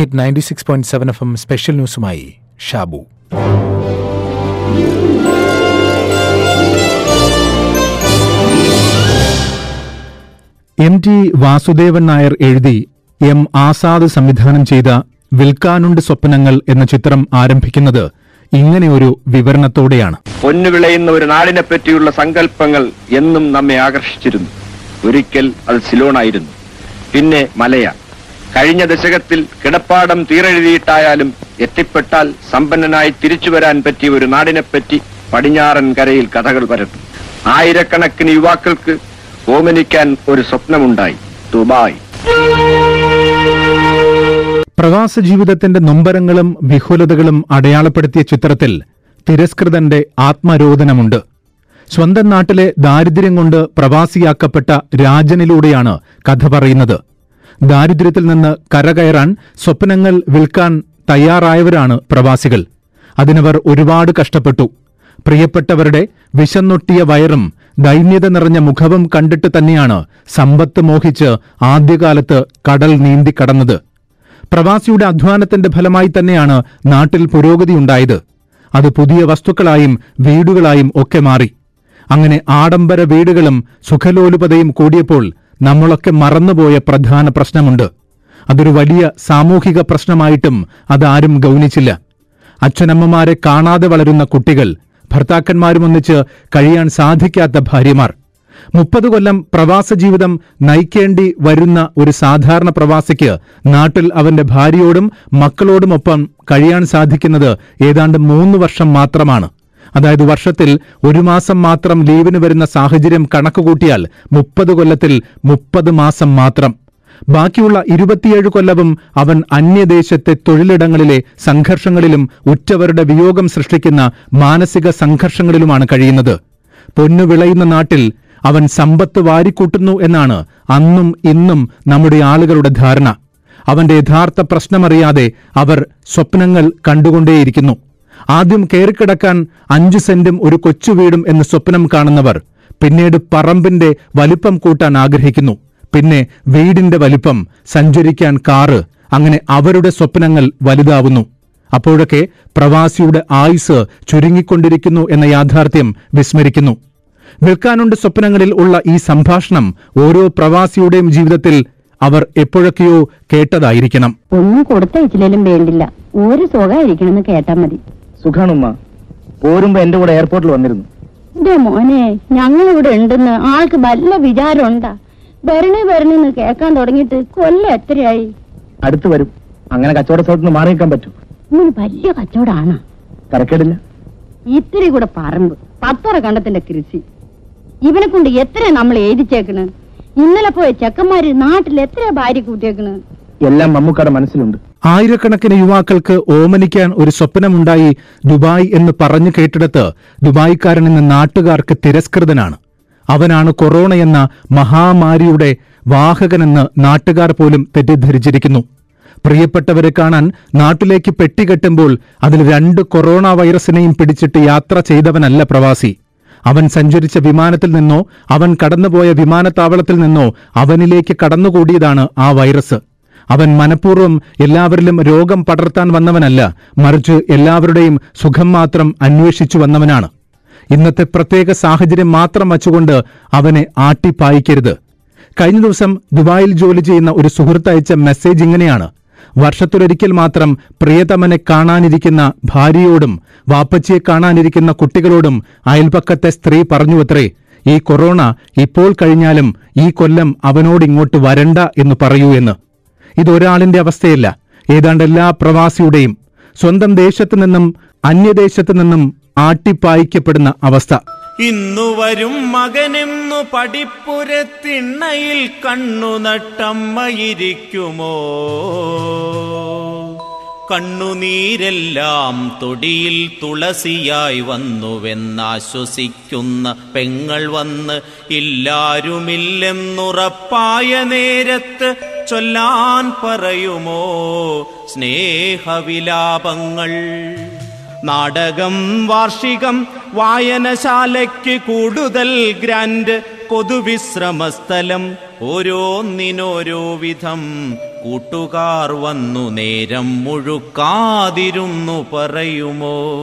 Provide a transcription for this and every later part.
Hit ninety six point seven F M special ന്യൂസുമായി Shabu. M T Vasudevan Nair എഴുതി M Azad സംവിധാനം ചെയ്ത വിൽക്കാനുണ്ട് സ്വപ്നങ്ങൾ എന്ന ചിത്രം ആരംഭിക്കുന്നത് ഇങ്ങനെ ഒരു വിവരണത്തോടെയാണ്. പൊന്നുവിളയുന്ന ഒരു നാടിനെ പറ്റിയുള്ള സങ്കല്പങ്ങൾ എന്നും നമ്മെ ആകർഷിച്ചിരുന്നു. ഒരിക്കൽ അത് സിലോണായിരുന്നു. പിന്നെ മലയ. കഴിഞ്ഞ ദശകത്തിൽ കിടപ്പാടം തീരെഴുതിയിട്ടായാലും എത്തിപ്പെട്ടാൽ സമ്പന്നനായി തിരിച്ചു വരാൻ പറ്റിയ ഒരു നാടിനെപ്പറ്റി പടിഞ്ഞാറൻ കരയിൽ കഥകൾ പരത്തും ആയിരക്കണക്കിന് യുവാക്കൾക്ക് ഓമനിക്കാൻ ഒരു സ്വപ്നമുണ്ടായി. ദുബായ്. പ്രവാസ ജീവിതത്തിന്റെ നൊമ്പരങ്ങളും വിഹുലതകളും അടയാളപ്പെടുത്തിയ ചിത്രത്തിൽ തിരസ്കൃതന്റെ ആത്മരോധനമുണ്ട് സ്വന്തം നാട്ടിലെ ദാരിദ്ര്യം കൊണ്ട് പ്രവാസിയാക്കപ്പെട്ട രാജനിലൂടെയാണ് കഥ പറയുന്നത്. ദാരിദ്ര്യത്തിൽ നിന്ന് കരകയറാൻ സ്വപ്നങ്ങൾ വിൽക്കാൻ തയ്യാറായവരാണ് പ്രവാസികൾ. അതിനവർ ഒരുപാട് കഷ്ടപ്പെട്ടു. പ്രിയപ്പെട്ടവരുടെ വിശന്നൊട്ടിയ വയറും ദൈന്യത നിറഞ്ഞ മുഖവും കണ്ടിട്ട് തന്നെയാണ് സമ്പത്ത് മോഹിച്ച് ആദ്യകാലത്ത് കടൽ നീന്തിക്കടന്നത് പ്രവാസിയുടെ അധ്വാനത്തിന്റെ ഫലമായി തന്നെയാണ് നാട്ടിൽ പുരോഗതിയുണ്ടായത് അത് പുതിയ വസ്തുക്കളായും വീടുകളായും ഒക്കെ മാറി. അങ്ങനെ ആഡംബര വീടുകളും സുഖലോലുപതയും കൂടിയപ്പോൾ നമ്മളൊക്കെ മറന്നുപോയ പ്രധാന പ്രശ്നമുണ്ട്. അതൊരു വലിയ സാമൂഹിക പ്രശ്നമായിട്ടും അതാരും ഗൗനിച്ചില്ല. അച്ഛനമ്മമാരെ കാണാതെ വളരുന്ന കുട്ടികൾ ഭർത്താക്കന്മാരും ഒന്നിച്ച് കഴിയാൻ സാധിക്കാത്ത ഭാര്യമാർ. മുപ്പത് കൊല്ലം പ്രവാസ ജീവിതം നയിക്കേണ്ടി വരുന്ന ഒരു സാധാരണ പ്രവാസിക്ക് നാട്ടിൽ അവന്റെ ഭാര്യയോടും മക്കളോടുമൊപ്പം കഴിയാൻ സാധിക്കുന്നത് ഏതാണ്ട് മൂന്ന് വർഷം മാത്രമാണ്. അതായത് വർഷത്തിൽ ഒരു മാസം മാത്രം ലീവിന് വരുന്ന സാഹചര്യം കണക്കുകൂട്ടിയാൽ മുപ്പത് കൊല്ലത്തിൽ മുപ്പത് മാസം മാത്രം. ബാക്കിയുള്ള ഇരുപത്തിയേഴ് കൊല്ലവും അവൻ അന്യദേശത്തെ തൊഴിലിടങ്ങളിലെ സംഘർഷങ്ങളിലും ഉറ്റവരുടെ വിയോഗം സൃഷ്ടിക്കുന്ന മാനസിക സംഘർഷങ്ങളിലുമാണ് കഴിയുന്നത്. പൊന്നു വിളയുന്ന നാട്ടിൽ അവൻ സമ്പത്ത് വാരിക്കൂട്ടുന്നു എന്നാണ് അന്നും ഇന്നും നമ്മുടെ ആളുകളുടെ ധാരണ. അവന്റെ യഥാർത്ഥ പ്രശ്നമറിയാതെ അവർ സ്വപ്നങ്ങൾ കണ്ടുകൊണ്ടേയിരിക്കുന്നു. ആദ്യം കയറിക്കിടക്കാൻ അഞ്ചു സെന്റും ഒരു കൊച്ചു വീടും എന്ന് സ്വപ്നം കാണുന്നവർ പിന്നീട് പറമ്പിന്റെ വലിപ്പം കൂട്ടാൻ ആഗ്രഹിക്കുന്നു. പിന്നെ വീടിന്റെ വലിപ്പം സഞ്ചരിക്കാൻ കാറ് അങ്ങനെ അവരുടെ സ്വപ്നങ്ങൾ വലുതാവുന്നു. അപ്പോഴൊക്കെ പ്രവാസിയുടെ ആയുസ് ചുരുങ്ങിക്കൊണ്ടിരിക്കുന്നു എന്ന യാഥാർത്ഥ്യം വിസ്മരിക്കുന്നു. വിൽക്കാനുണ്ട് സ്വപ്നങ്ങളിൽ ഉള്ള ഈ സംഭാഷണം ഓരോ പ്രവാസിയുടെയും ജീവിതത്തിൽ അവർ എപ്പോഴൊക്കെയോ കേട്ടതായിരിക്കണം. ഒന്നും കൊടുത്തയച്ചില്ലേലും വേണ്ടില്ല. ഒരു സുഖമായിരിക്കണമെന്ന് കേട്ടാ മതി. സുഖാണുമ്മ. പോരുമ്പോ എന്റെ കൂടെ എയർപോർട്ടിൽ വന്നിരുന്നു. എന്റെ മോനെ ഞങ്ങളിവിടെ ഉണ്ടെന്ന് ആൾക്ക് നല്ല വിചാരം ഉണ്ടാ വരണേ വരണേന്ന് കേക്കാൻ തുടങ്ങിയിട്ട് കൊല്ല എത്രയായി? അടുത്ത് വരും. അങ്ങനെ കച്ചവട സ്ഥലത്ത് നിന്ന് മാറി നിൽക്കാൻ പറ്റും. ഇങ്ങനെ വലിയ കച്ചവടാണ്? തരക്കേടില്ല. ഇത്തിരി കൂടെ പറമ്പ് പത്തറ കണ്ടത്തിന്റെ കൃഷി. ഇവനെ കൊണ്ട് എത്ര നമ്മൾ എഴുതിച്ചേക്കണ്? ഇന്നലെ പോയ ചെക്കന്മാര് നാട്ടിൽ എത്ര ഭാര്യ കൂട്ടിയേക്കണ്? എല്ലാം മമ്മൂക്കയുടെ മനസ്സിലുണ്ട്. ആയിരക്കണക്കിന് യുവാക്കൾക്ക് ഓമനിക്കാൻ ഒരു സ്വപ്നമുണ്ടായി ദുബായ് എന്ന് പറഞ്ഞു കേട്ടിടത്ത് ദുബായിക്കാരൻ എന്ന നാട്ടുകാർക്ക് തിരസ്കൃതനാണ്. അവനാണ് കൊറോണ എന്ന മഹാമാരിയുടെ വാഹകനെന്ന് നാട്ടുകാർ പോലും തെറ്റിദ്ധരിച്ചിരിക്കുന്നു. പ്രിയപ്പെട്ടവരെ കാണാൻ നാട്ടിലേക്ക് പെട്ടികെട്ടുമ്പോൾ അതിൽ രണ്ട് കൊറോണ വൈറസിനെയും പിടിച്ചിട്ട് യാത്ര ചെയ്തവനല്ല പ്രവാസി. അവൻ സഞ്ചരിച്ച വിമാനത്തിൽ നിന്നോ അവൻ കടന്നുപോയ വിമാനത്താവളത്തിൽ നിന്നോ അവനിലേക്ക് കടന്നുകൂടിയതാണ് ആ വൈറസ്. അവൻ മനഃപൂർവം എല്ലാവരിലും രോഗം പടർത്താൻ വന്നവനല്ല മറിച്ച് എല്ലാവരുടെയും സുഖം മാത്രം അന്വേഷിച്ചു വന്നവനാണ്. ഇന്നത്തെ പ്രത്യേക സാഹചര്യം മാത്രം വച്ചുകൊണ്ട് അവനെ ആട്ടിപ്പായിക്കരുത്. കഴിഞ്ഞ ദിവസം ദുബായിൽ ജോലി ചെയ്യുന്ന ഒരു സുഹൃത്ത് അയച്ച മെസ്സേജ് ഇങ്ങനെയാണ്. വർഷത്തിലൊരിക്കൽ മാത്രം പ്രിയതമനെ കാണാനിരിക്കുന്ന ഭാര്യയോടും വാപ്പച്ചിയെ കാണാനിരിക്കുന്ന കുട്ടികളോടും അയൽപക്കത്തെ സ്ത്രീ പറഞ്ഞുവത്രേ ഈ കൊറോണ ഇപ്പോൾ കഴിഞ്ഞാലും ഈ കൊല്ലം അവനോട് ഇങ്ങോട്ട് വരണ്ട എന്ന് പറയൂ എന്ന്. ഇതൊരാളിന്റെ അവസ്ഥയല്ല. ഏതാണ്ട് എല്ലാ പ്രവാസിയുടെയും സ്വന്തം ദേശത്തു നിന്നും അന്യദേശത്തു നിന്നും ആട്ടിപ്പായിക്കപ്പെടുന്ന അവസ്ഥ. ഇന്നു വരും മകനെന്നു പടിപ്പുരത്തിണ്ണയിൽ കണ്ണു നട്ടമ്മയിരിക്കുമോ? കണ്ണുനീരെല്ലാം തൊടിയിൽ തുളസിയായി വന്നുവെന്നാശ്വസിക്കുന്ന പെങ്ങൾ വന്ന് ഇല്ലാരുമില്ലെന്നുറപ്പായ നേരത്ത് ചൊല്ലാൻ പറയുമോ? സ്നേഹവിലാപങ്ങൾ. നാടകം വാർഷികം വായനശാലയ്ക്ക് കൂടുതൽ ഗ്രാൻഡ് പൊതുവിശ്രമസ്ഥലം ഓരോന്നിനോരോ വിധം കൂട്ടുകാർ വന്നു നേരം മുഴുക്കാതിരുന്നു പറയുമോ?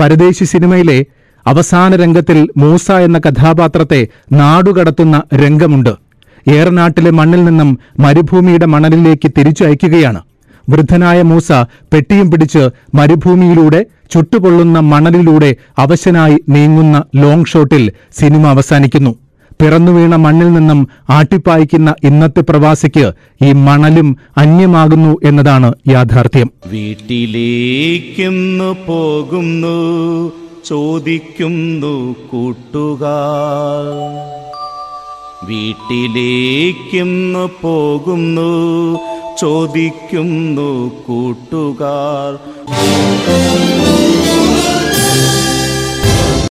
പരദേശി സിനിമയിലെ അവസാന രംഗത്തിൽ മൂസ എന്ന കഥാപാത്രത്തെ നാടുകടത്തുന്ന രംഗമുണ്ട്. ഏറനാട്ടിലെ മണ്ണിൽ നിന്നും മരുഭൂമിയുടെ മണലിലേക്ക് തിരിച്ചയക്കുകയാണ്. വൃദ്ധനായ മൂസ പെട്ടിയും പിടിച്ച് മരുഭൂമിയിലൂടെ ചുട്ടുപൊള്ളുന്ന മണലിലൂടെ അവശനായി നീങ്ങുന്ന ലോങ് ഷോട്ടിൽ സിനിമ അവസാനിക്കുന്നു. പിറന്നുവീണ മണ്ണിൽ നിന്നും ആട്ടിപ്പായിക്കുന്ന ഇന്നത്തെ പ്രവാസിക്ക് ഈ മണലും അന്യമാകുന്നു എന്നതാണ് യാഥാർത്ഥ്യം. വീട്ടിലേക്കെന്ന് പോകുന്നു ചോദിക്കുന്നു കൂട്ടുകാർ. വീട്ടിലേക്കിന്ന് പോകുന്നു ചോദിക്കുന്നു കൂട്ടുകാർ.